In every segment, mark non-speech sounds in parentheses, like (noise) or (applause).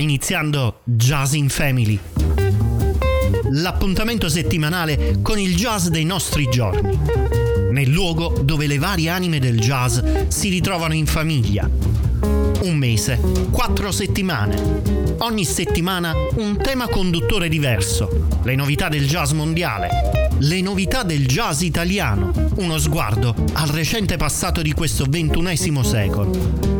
iniziando Jazz in Family. L'appuntamento settimanale con il jazz dei nostri giorni. Nel luogo dove le varie anime del jazz si ritrovano in famiglia. Un mese, quattro settimane. Ogni settimana un tema conduttore diverso. Le novità del jazz mondiale. Le novità del jazz italiano. Uno sguardo al recente passato di questo ventunesimo secolo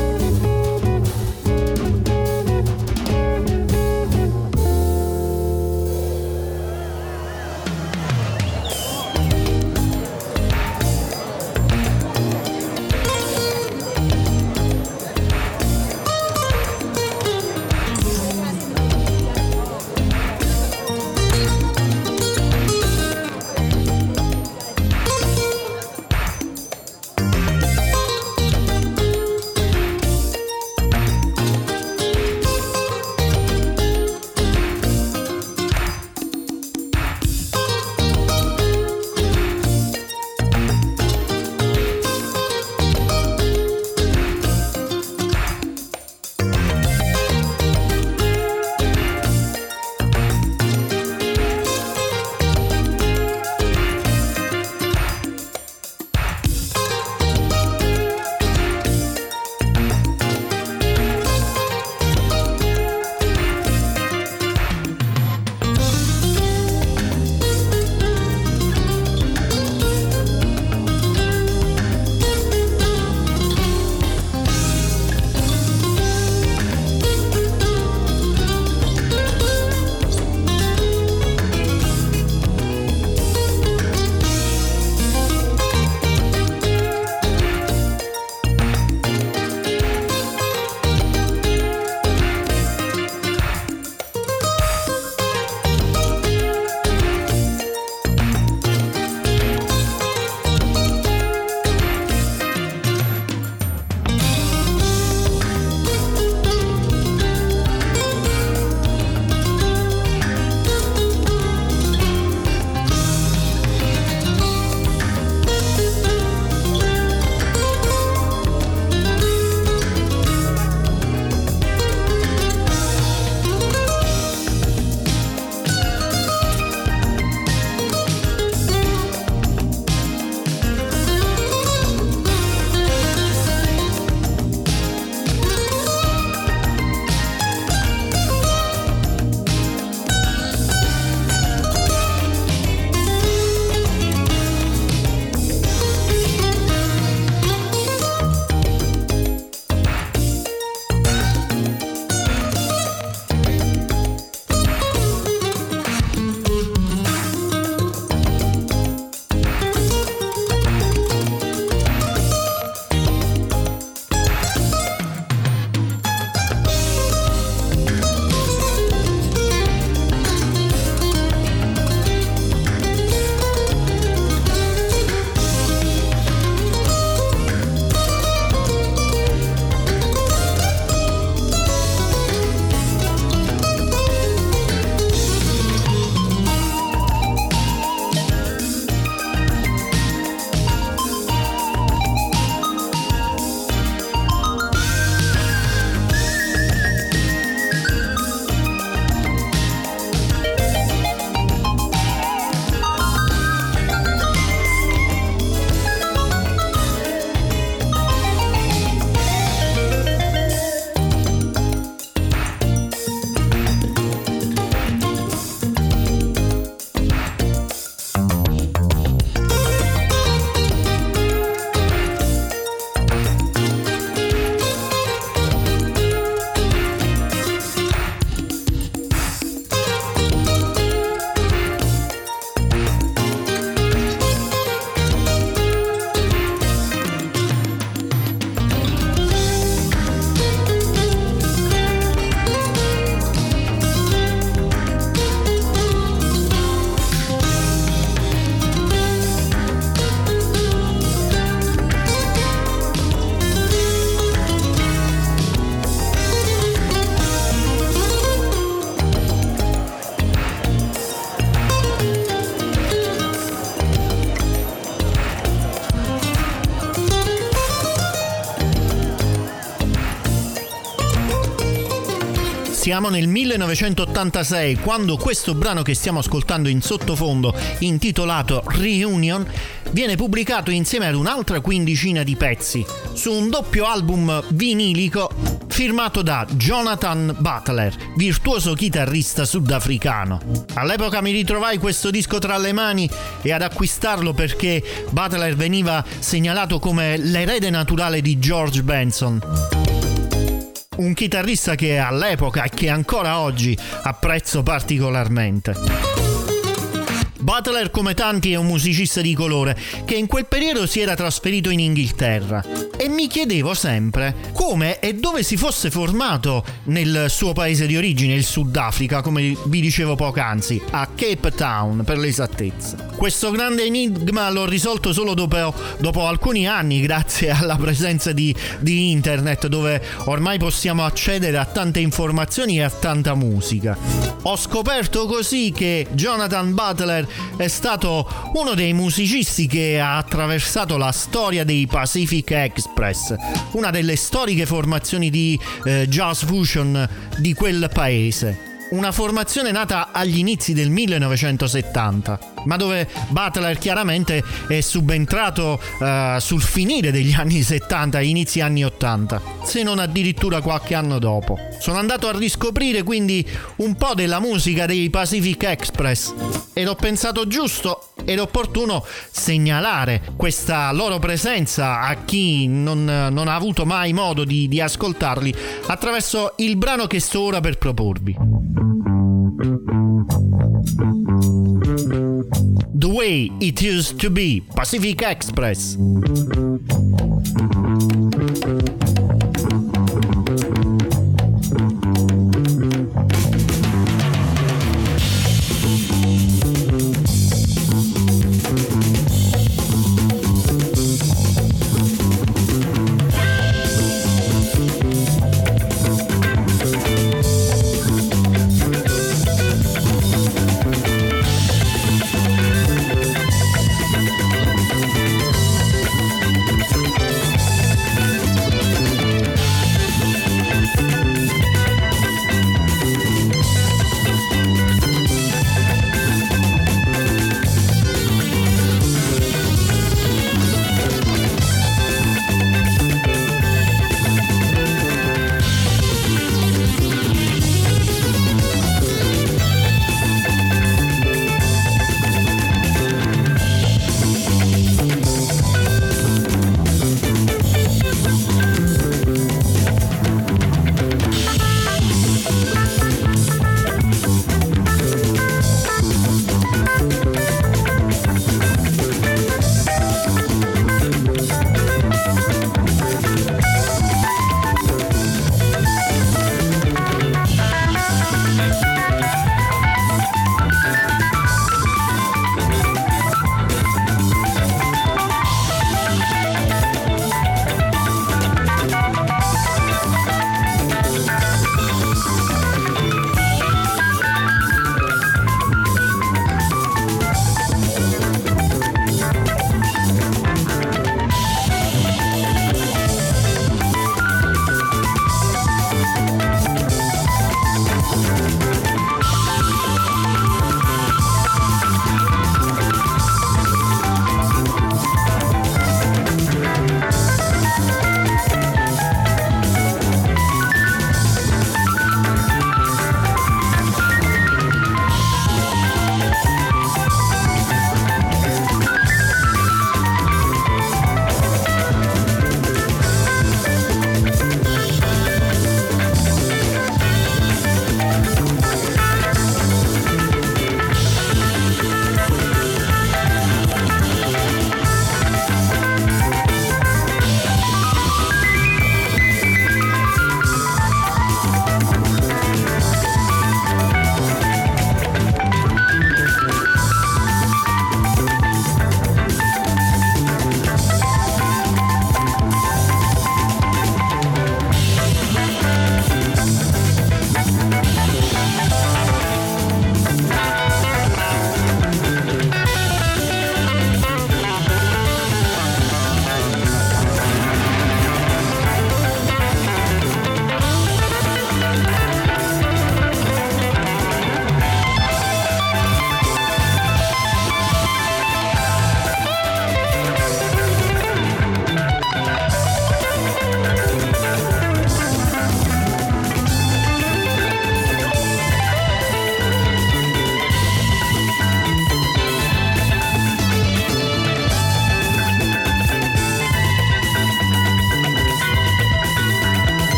Siamo nel 1986 quando questo brano che stiamo ascoltando in sottofondo, intitolato Reunion, viene pubblicato insieme ad un'altra quindicina di pezzi su un doppio album vinilico firmato da Jonathan Butler, virtuoso chitarrista sudafricano. All'epoca mi ritrovai questo disco tra le mani e ad acquistarlo perché Butler veniva segnalato come l'erede naturale di George Benson un chitarrista che all'epoca e che ancora oggi apprezzo particolarmente. Butler, come tanti, è un musicista di colore che in quel periodo si era trasferito in Inghilterra e mi chiedevo sempre come e dove si fosse formato nel suo paese di origine, il Sudafrica, come vi dicevo poc'anzi, a Cape Town per l'esattezza. Questo grande enigma l'ho risolto solo dopo, dopo alcuni anni, grazie alla presenza di, di internet, dove ormai possiamo accedere a tante informazioni e a tanta musica. Ho scoperto così che Jonathan Butler è stato uno dei musicisti che ha attraversato la storia dei Pacific Express, una delle storiche formazioni di eh, jazz fusion di quel paese una formazione nata agli inizi del 1970, ma dove Butler chiaramente è subentrato uh, sul finire degli anni 70 e inizi anni 80, se non addirittura qualche anno dopo. Sono andato a riscoprire quindi un po' della musica dei Pacific Express ed ho pensato giusto ed opportuno segnalare questa loro presenza a chi non, non ha avuto mai modo di, di ascoltarli attraverso il brano che sto ora per proporvi. The way it used to be, Pacific Express.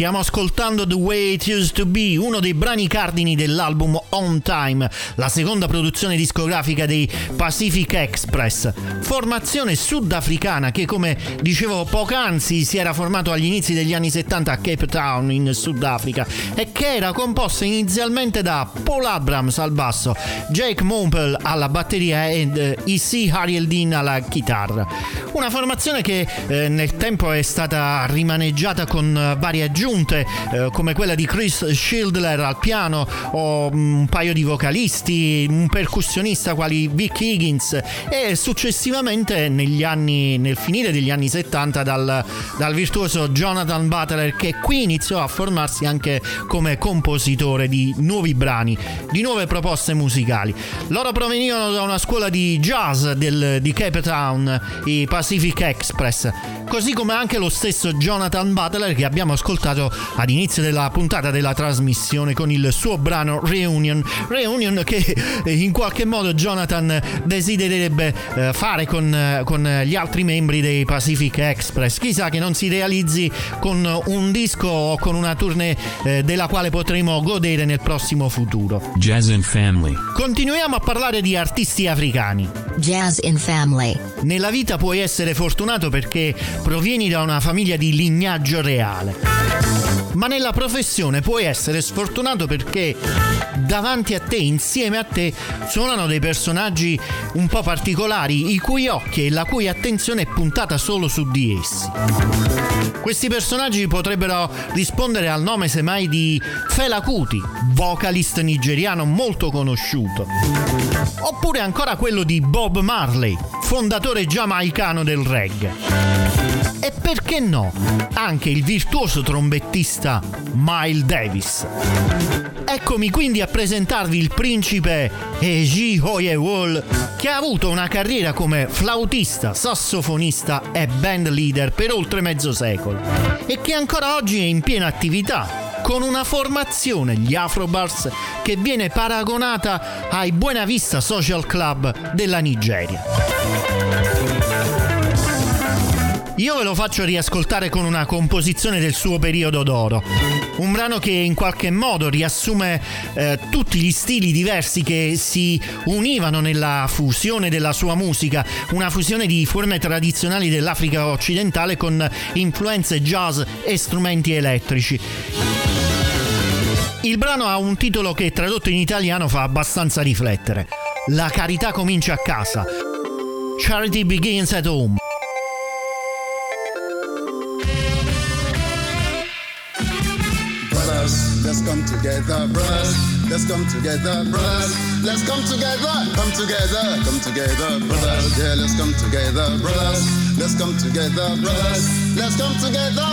Stiamo ascoltando The Way It Used to Be, uno dei brani cardini dell'album On Time, la seconda produzione discografica dei Pacific Express, formazione sudafricana che come dicevo poc'anzi si era formato agli inizi degli anni 70 a Cape Town in Sudafrica e che era composta inizialmente da Paul Abrams al basso, Jake Mompel alla batteria eh, E.C. Ariel Dean alla chitarra. Una formazione che eh, nel tempo è stata rimaneggiata con varie aggiunte eh, come quella di Chris Schildler al piano o mm, un paio di vocalisti, un percussionista quali Vic Higgins e successivamente negli anni, nel finire degli anni 70 dal, dal virtuoso Jonathan Butler che qui iniziò a formarsi anche come compositore di nuovi brani, di nuove proposte musicali. Loro provenivano da una scuola di jazz del, di Cape Town, i Pacific Express, così come anche lo stesso Jonathan Butler che abbiamo ascoltato ad inizio della puntata della trasmissione con il suo brano Reunion. Reunion che eh, in qualche modo Jonathan desidererebbe eh, fare con, eh, con gli altri membri dei Pacific Express. Chissà che non si realizzi con un disco o con una tournée della quale potremo godere nel prossimo futuro. Jazz in Family. Continuiamo a parlare di artisti africani. Jazz in Family. Nella vita puoi essere fortunato perché provieni da una famiglia di lignaggio reale. Ma nella professione puoi essere sfortunato perché davanti a te, insieme a te, suonano dei personaggi un po' particolari, i cui occhi e la cui attenzione è puntata solo su di essi. Questi personaggi potrebbero rispondere al nome semmai di Fela Kuti, vocalist nigeriano molto conosciuto, oppure ancora quello di Bob Marley, fondatore giamaicano del reggae. E perché no? Anche il virtuoso trombettista Miles Davis. Eccomi quindi a presentarvi il principe Eji Hoyewol, che ha avuto una carriera come flautista, sassofonista e band leader per oltre mezzo secolo e che ancora oggi è in piena attività con una formazione, gli Afrobars, che viene paragonata ai Buena Vista Social Club della Nigeria. Io ve lo faccio riascoltare con una composizione del suo periodo d'oro. Un brano che in qualche modo riassume eh, tutti gli stili diversi che si univano nella fusione della sua musica, una fusione di forme tradizionali dell'Africa occidentale con influenze jazz e strumenti elettrici. Il brano ha un titolo che tradotto in italiano fa abbastanza riflettere. La carità comincia a casa. Charity begins at home. Come together, brothers. Let's come together, brothers. Let's come together, come together, come together, brothers. Yeah, let's come together, brothers. Let's come together, brothers. Let's come together.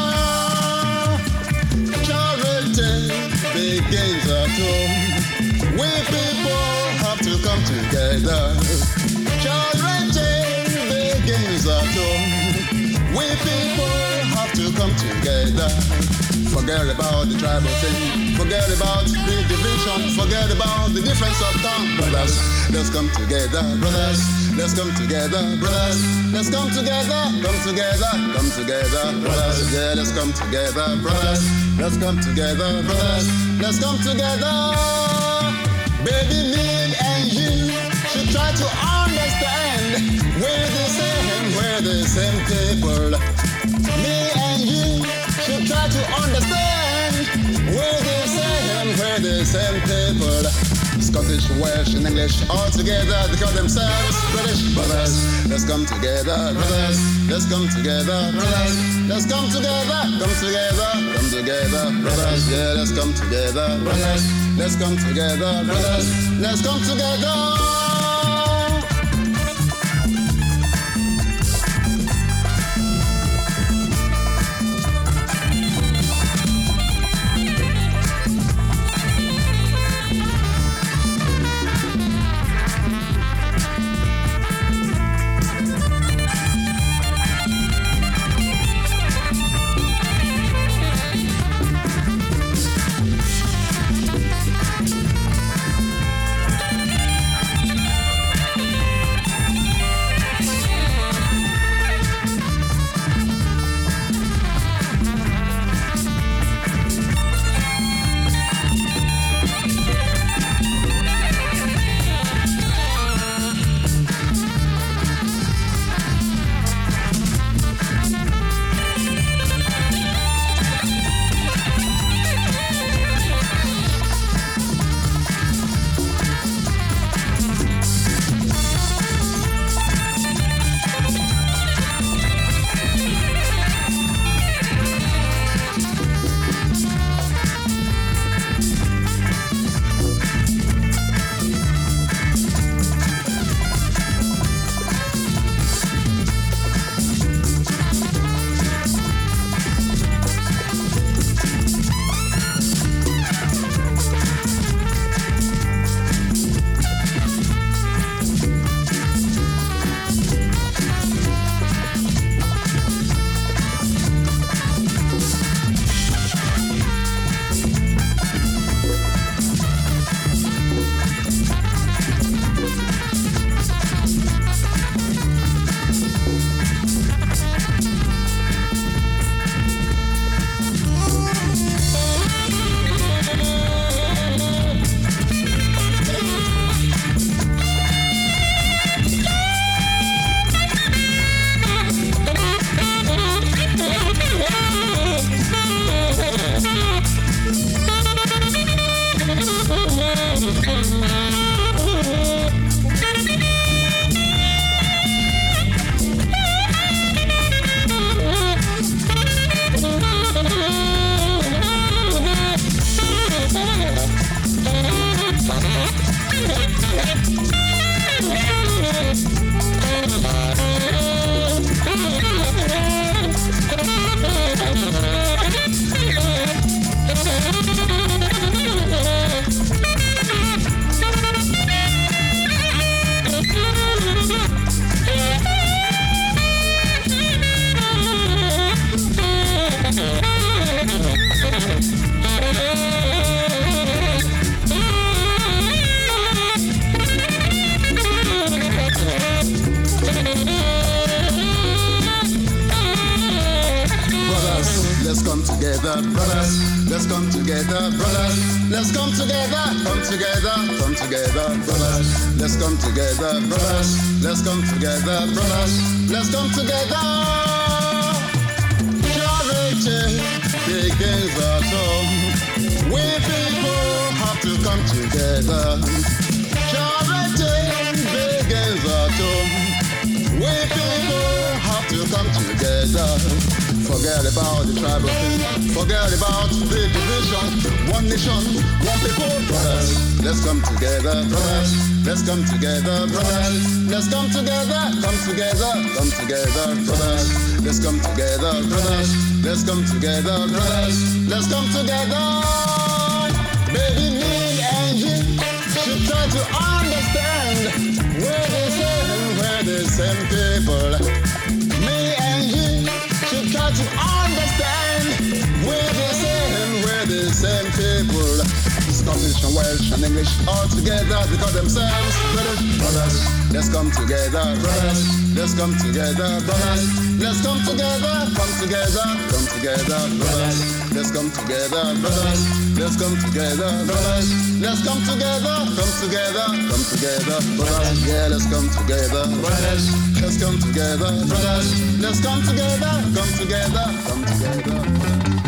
Charity begins at home. We people have to come together. Charity begins at home. We people have to come together. Forget about the tribal thing. Forget about the division. Forget about the difference of tongue. Brothers, let's come together. Brothers, let's come together. Brothers, let's come together. Come together. Come together. Brothers, yeah, let's come together. Brothers, let's come together. Brothers, let's come together. Baby, me and you should try to understand. We're the same. We're the same people. Me and you try to understand. We're the same, we're the same people. Scottish, Welsh, and English all together. They call themselves British brothers. Let's come together, brothers. Let's come together, brothers. Let's come together, come together, come together, brothers. Yeah, let's come together, brothers. Let's come together, brothers. Let's come together. At. We people have to come together. Charity begins at home. We people have to come together. Forget about the tribal thing. Forget about the division. One nation, one people, brothers. Let's come together, brothers. Let's come together, brothers. Let's come together, come together, come together, brothers. Let's come together, brothers. Let's come together, brothers. Let's come together. Baby, me and you should try to understand where the same, where the same people. Scottish and Welsh and English all together because themselves British brothers. Let's come together, brothers. Let's come together, brothers. Let's come together, come together, come together, brothers. Let's come together, brothers. Let's come together, brothers. Let's come together, come together, come together, brothers. Yeah, let's come together, brothers. Let's come together, brothers. Let's come together, come together, come together.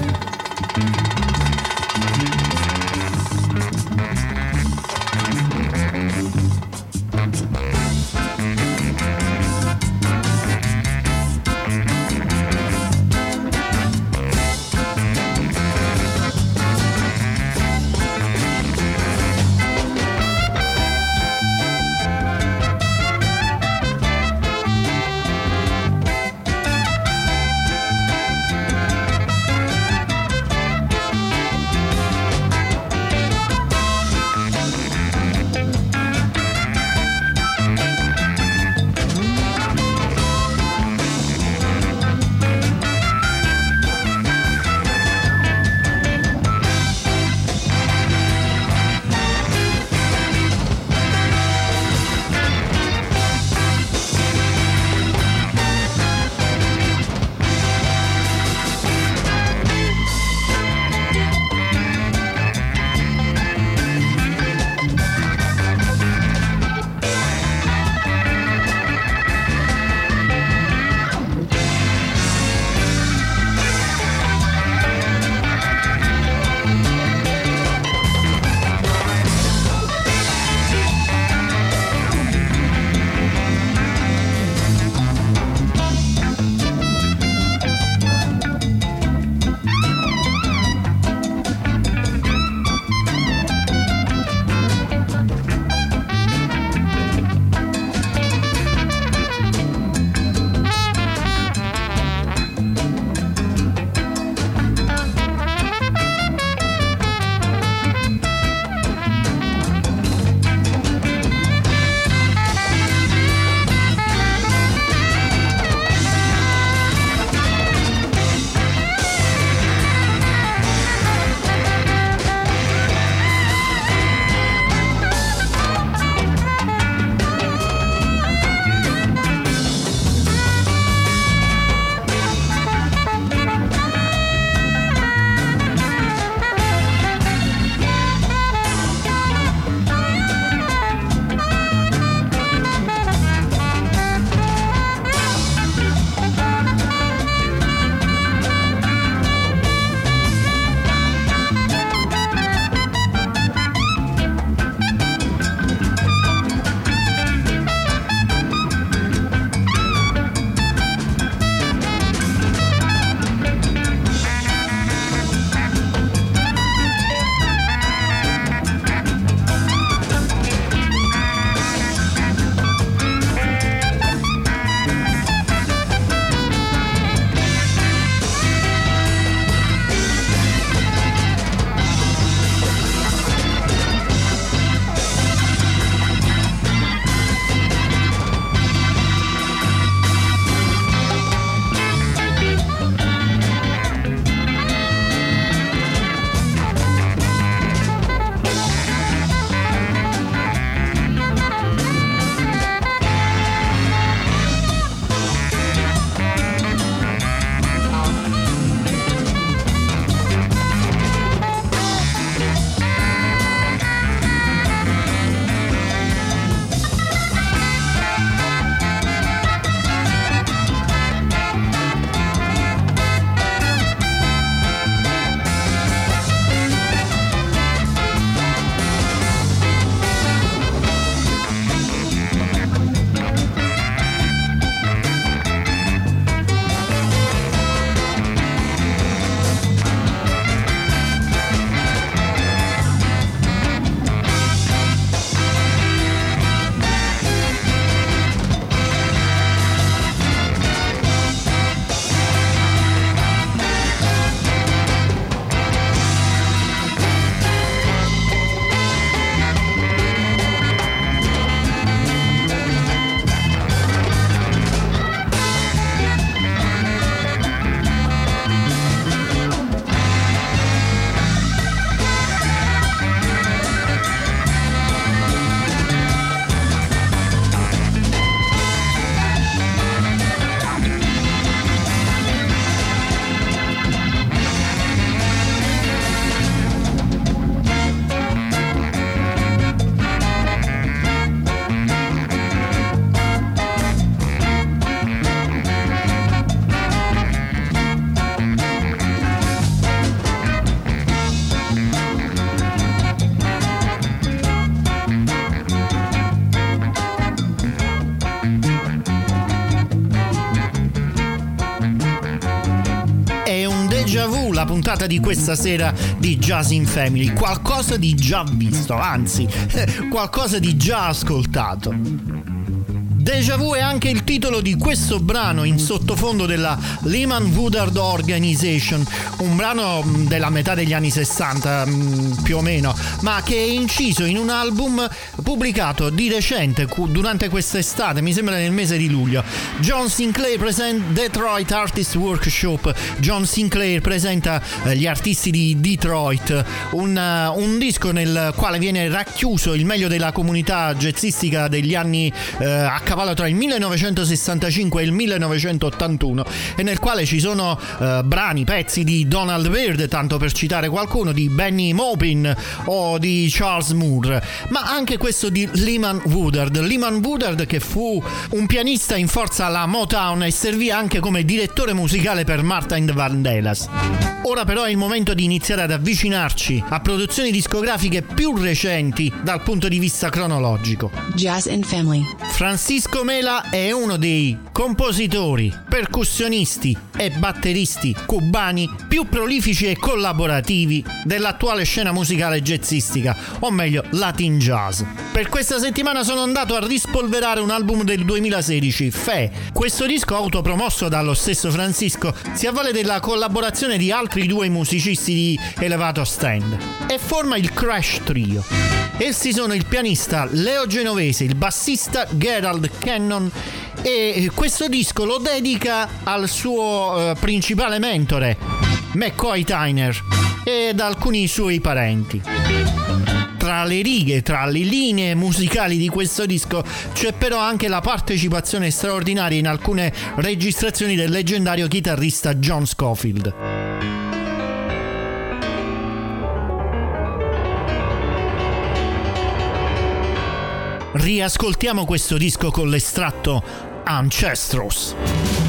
Puntata di questa sera di Jazz in Family. Qualcosa di già visto, anzi, (laughs) qualcosa di già ascoltato. Deja Vu è anche il titolo di questo brano in sottofondo della Lehman Woodard Organization, un brano mm, della metà degli anni 60 mm, più o meno, ma che è inciso in un album pubblicato di recente durante quest'estate, mi sembra nel mese di luglio. John Sinclair presenta Detroit Artist Workshop. John Sinclair presenta eh, gli artisti di Detroit, un, uh, un, disco nel quale viene racchiuso il meglio della comunità jazzistica degli anni uh, a cavallo cavallo tra il 1965 e il 1981 e nel quale ci sono uh, brani, pezzi di Donald Byrd, tanto per citare qualcuno, di Benny Maupin o di Charles Moore, ma anche questo di Lehman Woodard. Lehman Woodard che fu un pianista in forza alla Motown e servì anche come direttore musicale per Martin Vandellas. Ora però è il momento di iniziare ad avvicinarci a produzioni discografiche più recenti dal punto di vista cronologico. Jazz and Family. Francisco Mela è uno dei compositori, percussionisti e batteristi cubani più prolifici e collaborativi dell'attuale scena musicale jazzistica, o meglio Latin Jazz. Per questa settimana sono andato a rispolverare un album del 2016, Fe. Questo disco autopromosso dallo stesso Francisco si avvale della collaborazione di altri due musicisti di elevato stand e forma il Crash Trio. Essi sono il pianista Leo Genovese, il bassista Gerald Cannon e questo disco lo dedica al suo eh, principale mentore, McCoy Tyner, ed alcuni suoi parenti. Tra le righe, tra le linee musicali di questo disco c'è però anche la partecipazione straordinaria in alcune registrazioni del leggendario chitarrista John Scofield. Riascoltiamo questo disco con l'estratto Ancestros.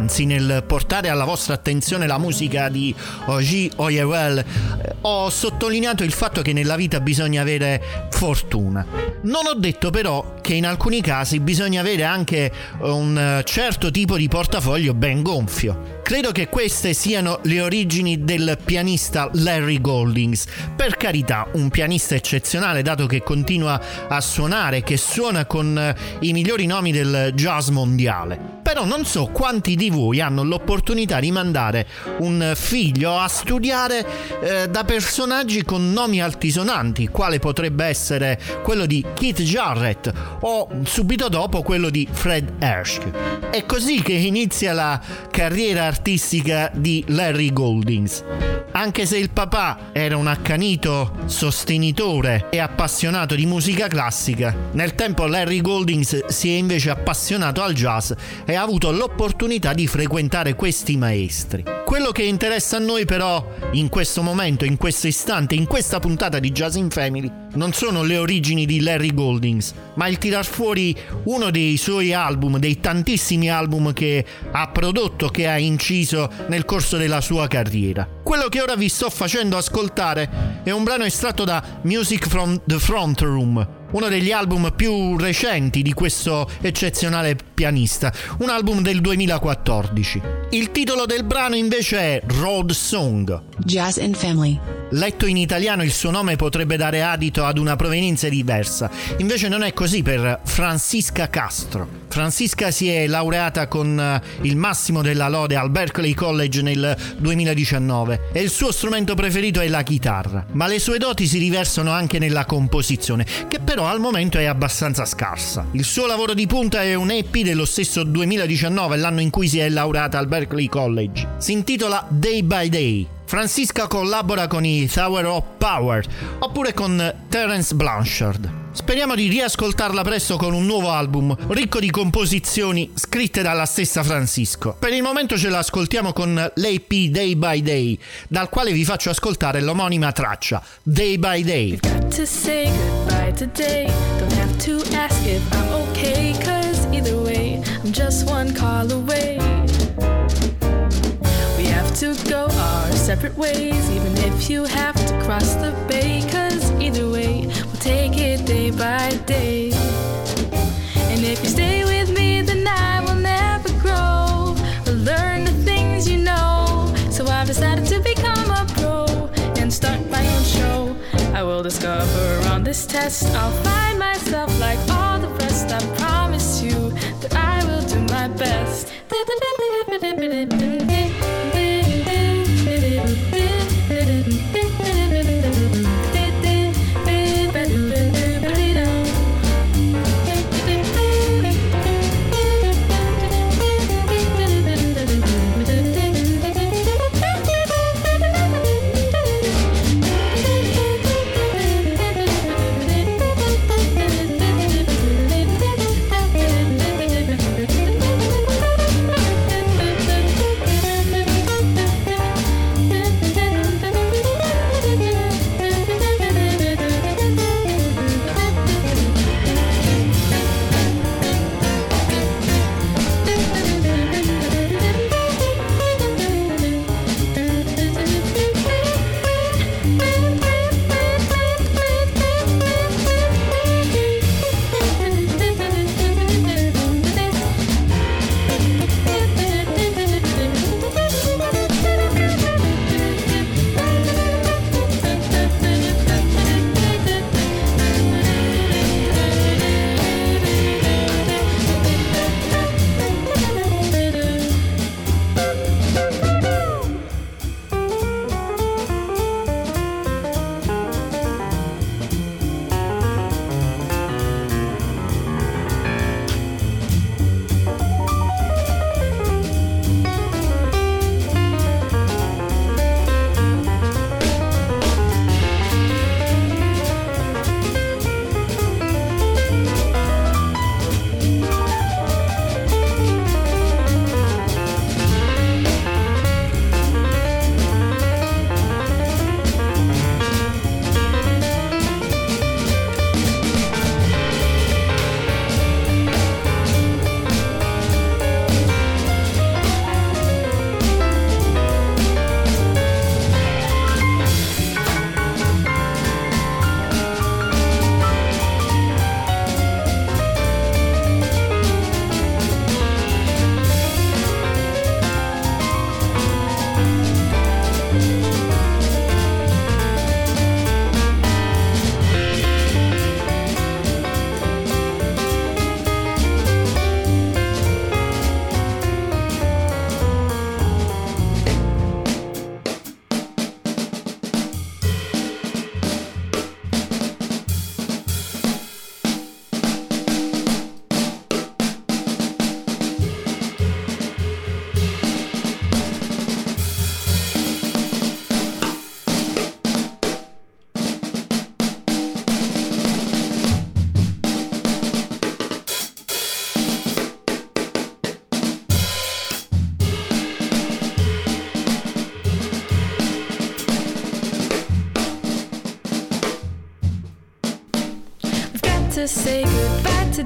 Poc'anzi nel portare alla vostra attenzione la musica di Oji Oyewell eh, ho sottolineato il fatto che nella vita bisogna avere fortuna. Non ho detto però che in alcuni casi bisogna avere anche un certo tipo di portafoglio ben gonfio. Credo che queste siano le origini del pianista Larry Goldings. Per carità, un pianista eccezionale dato che continua a suonare, che suona con i migliori nomi del jazz mondiale. Però non so quanti di voi hanno l'opportunità di mandare un figlio a studiare eh, da personaggi con nomi altisonanti, quale potrebbe essere quello di Keith Jarrett o subito dopo quello di Fred Hershk. È così che inizia la carriera artistica di Larry Goldings. Anche se il papà era un accanito sostenitore e appassionato di musica classica, nel tempo Larry Goldings si è invece appassionato al jazz e ha avuto l'opportunità di frequentare questi maestri. Quello che interessa a noi però in questo momento, in questo istante, in questa puntata di Jazz in Family, non sono le origini di Larry Goldings, ma il tirar fuori uno dei suoi album, dei tantissimi album che ha prodotto, che ha inciso nel corso della sua carriera. Quello che ora vi sto facendo ascoltare è un brano estratto da Music from the Front Room, uno degli album più recenti di questo eccezionale pianista, un album del 2014. Il titolo del brano invece è Road Song. Jazz and Family. Letto in italiano il suo nome potrebbe dare adito ad una provenienza diversa, invece non è così per Francisca Castro. Francisca si è laureata con eh, il massimo della lode al Berkeley College nel 2019 e il suo strumento preferito è la chitarra, ma le sue doti si riversano anche nella composizione, che però al momento è abbastanza scarsa. Il suo lavoro di punta è un EP dello stesso 2019, l'anno in cui si è laureata al Berkeley College. Si intitola Day by Day Francisca collabora con i Tower of Power oppure con Terence Blanchard. Speriamo di riascoltarla presto con un nuovo album ricco di composizioni scritte dalla stessa Francisco. Per il momento ce l'ascoltiamo con l'AP Day by Day, dal quale vi faccio ascoltare l'omonima traccia Day by Day. to have to go our separate ways, even if you have to cross the bay, cause either way, we'll take it day by day. And if you stay with me, then I will never grow or learn the things you know. So I've decided to become a pro and start my own show. I will discover on this test, I'll find myself like all the rest. I promise you that I will do my best.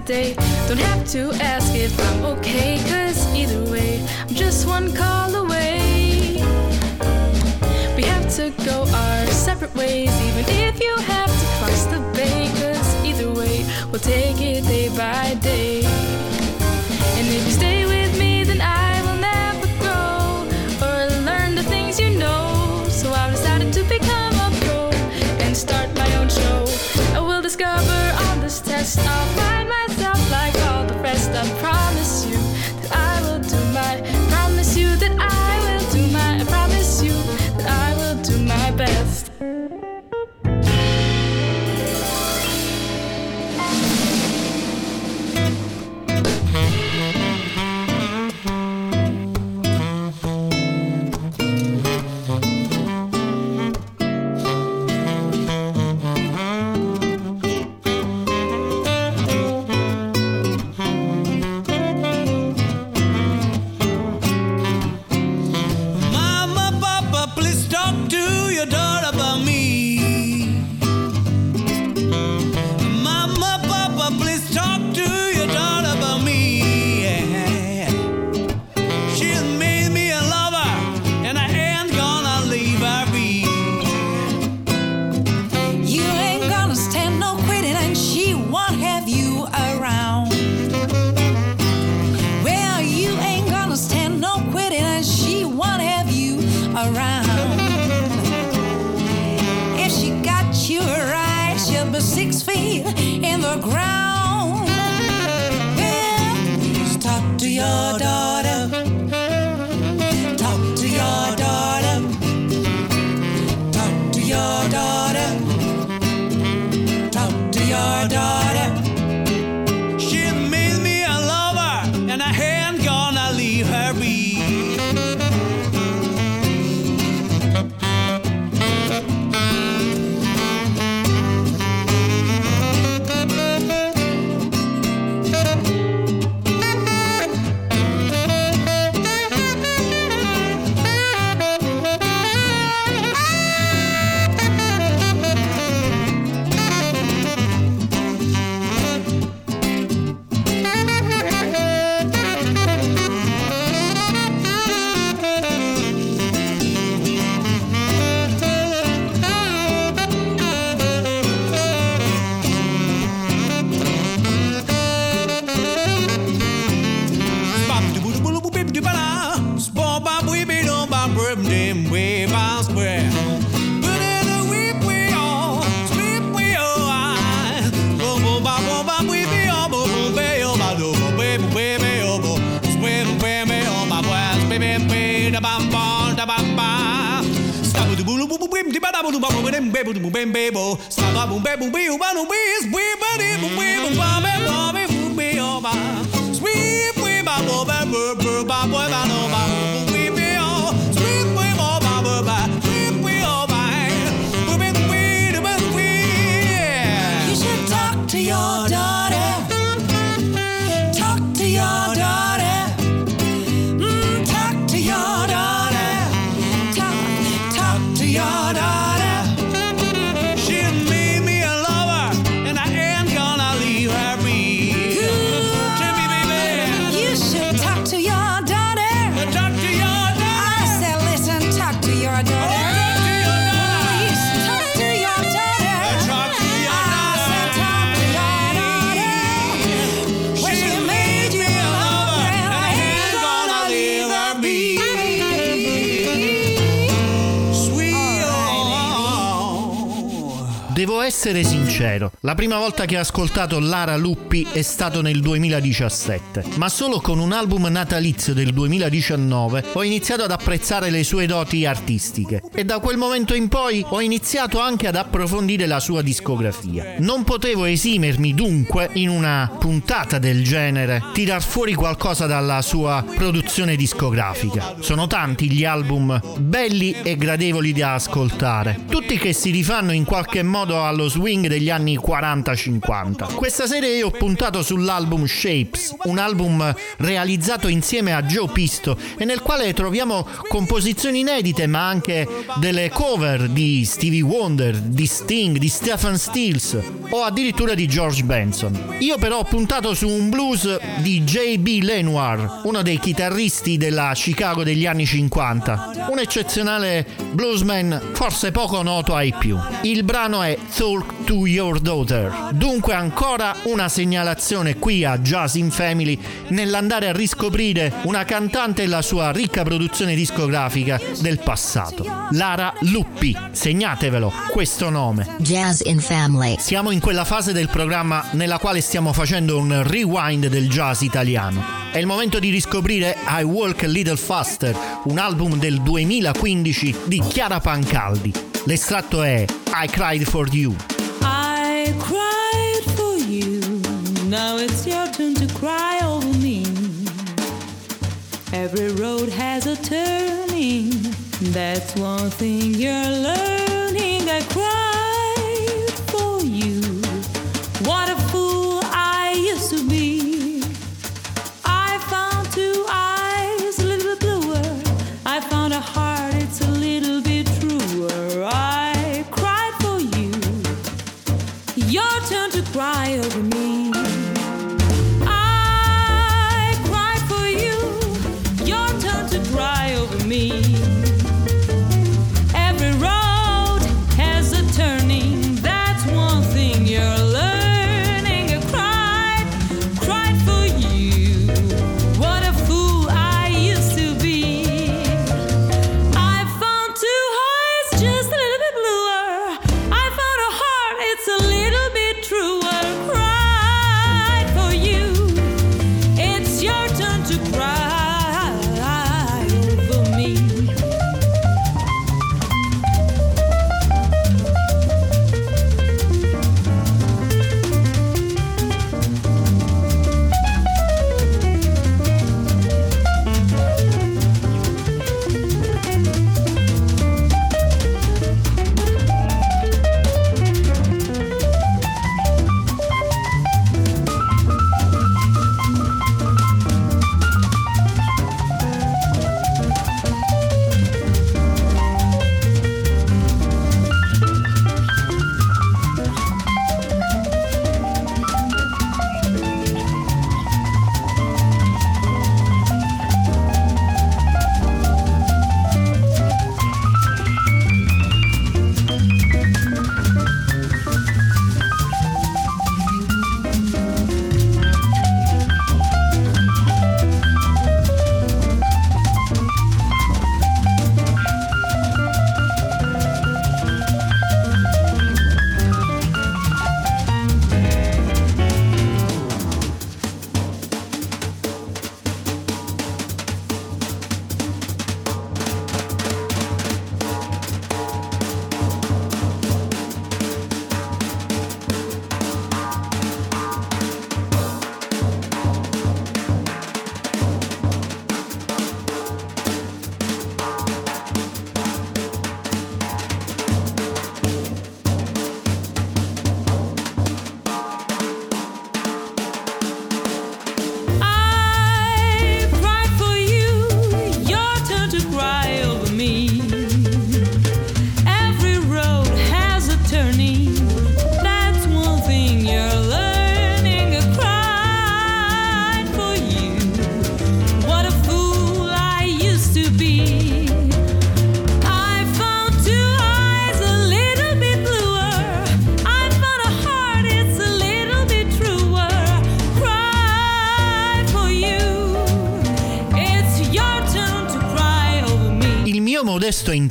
day. Don't have to ask if I'm okay, cause either way, I'm just one call away. We have to go our separate ways, even if you have to cross the bay, cause either way, we'll take it day by day. Devo essere sincero, la prima volta che ho ascoltato Lara Luppi è stato nel 2017, ma solo con un album natalizio del 2019 ho iniziato ad apprezzare le sue doti artistiche e da quel momento in poi ho iniziato anche ad approfondire la sua discografia. Non potevo esimermi dunque in una puntata del genere tirar fuori qualcosa dalla sua produzione discografica. Sono tanti gli album belli e gradevoli da ascoltare, tutti che si rifanno in qualche modo modo allo swing degli anni 40-50. Questa sera io ho puntato sull'album Shapes, un album realizzato insieme a Joe Pisto e nel quale troviamo composizioni inedite ma anche delle cover di Stevie Wonder, di Sting, di Stephen Stills o addirittura di George Benson. Io però ho puntato su un blues di J.B. Lenoir, uno dei chitarristi della Chicago degli anni 50, un eccezionale bluesman forse poco noto ai più. Il brano è Talk to Your Daughter. Dunque ancora una segnalazione qui a Jazz in Family nell'andare a riscoprire una cantante e la sua ricca produzione discografica del passato. Lara Luppi, segnatevelo questo nome. Jazz in Family. Siamo in quella fase del programma nella quale stiamo facendo un rewind del jazz italiano. È il momento di riscoprire I Walk a Little Faster, un album del 2015 di Chiara Pancaldi. L'estratto è I Cried for You. I cried for you. Now it's your turn to cry over me. Every road has a turning. That's one thing you're learning. I cried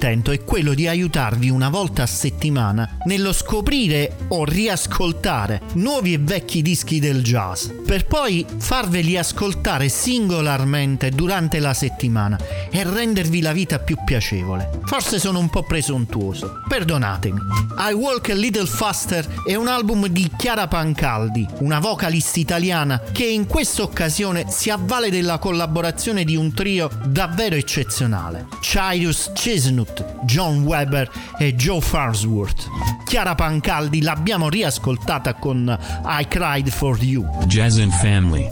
intento è quello di aiutarvi una volta a settimana nello scoprire o riascoltare nuovi e vecchi dischi del jazz, per poi farveli ascoltare singolarmente durante la settimana e rendervi la vita più piacevole. Forse sono un po' presuntuoso, perdonatemi. I Walk a Little Faster è un album di Chiara Pancaldi, una vocalist italiana che in questa occasione si avvale della collaborazione di un trio davvero eccezionale. Cyrus Chestnut, John Weber e Joe Farnsworth. Chiara Pancaldi l'abbiamo riascoltata con I Cried for You. Jazz.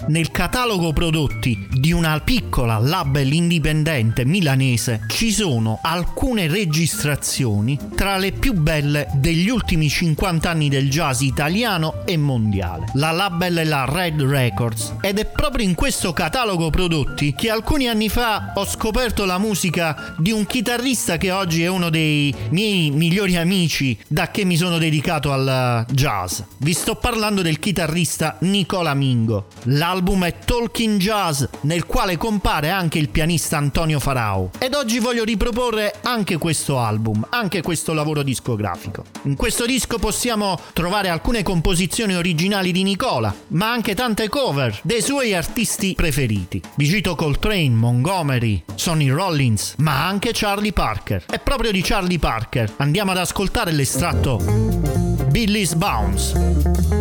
Nel catalogo prodotti di una piccola label indipendente milanese ci sono alcune registrazioni tra le più belle degli ultimi 50 anni del jazz italiano e mondiale. La label è la Red Records ed è proprio in questo catalogo prodotti che alcuni anni fa ho scoperto la musica di un chitarrista che oggi è uno dei miei migliori amici da che mi sono dedicato al jazz. Vi sto parlando del chitarrista Nicola Mingo. L'album è Talking Jazz nel quale compare anche il pianista Antonio Farao ed oggi voglio riproporre anche questo album, anche questo lavoro discografico. In questo disco possiamo trovare alcune composizioni originali di Nicola, ma anche tante cover dei suoi artisti preferiti. Vi cito Coltrane, Montgomery, Sonny Rollins, ma anche Charlie Parker. E proprio di Charlie Parker andiamo ad ascoltare l'estratto Billy's Bounce.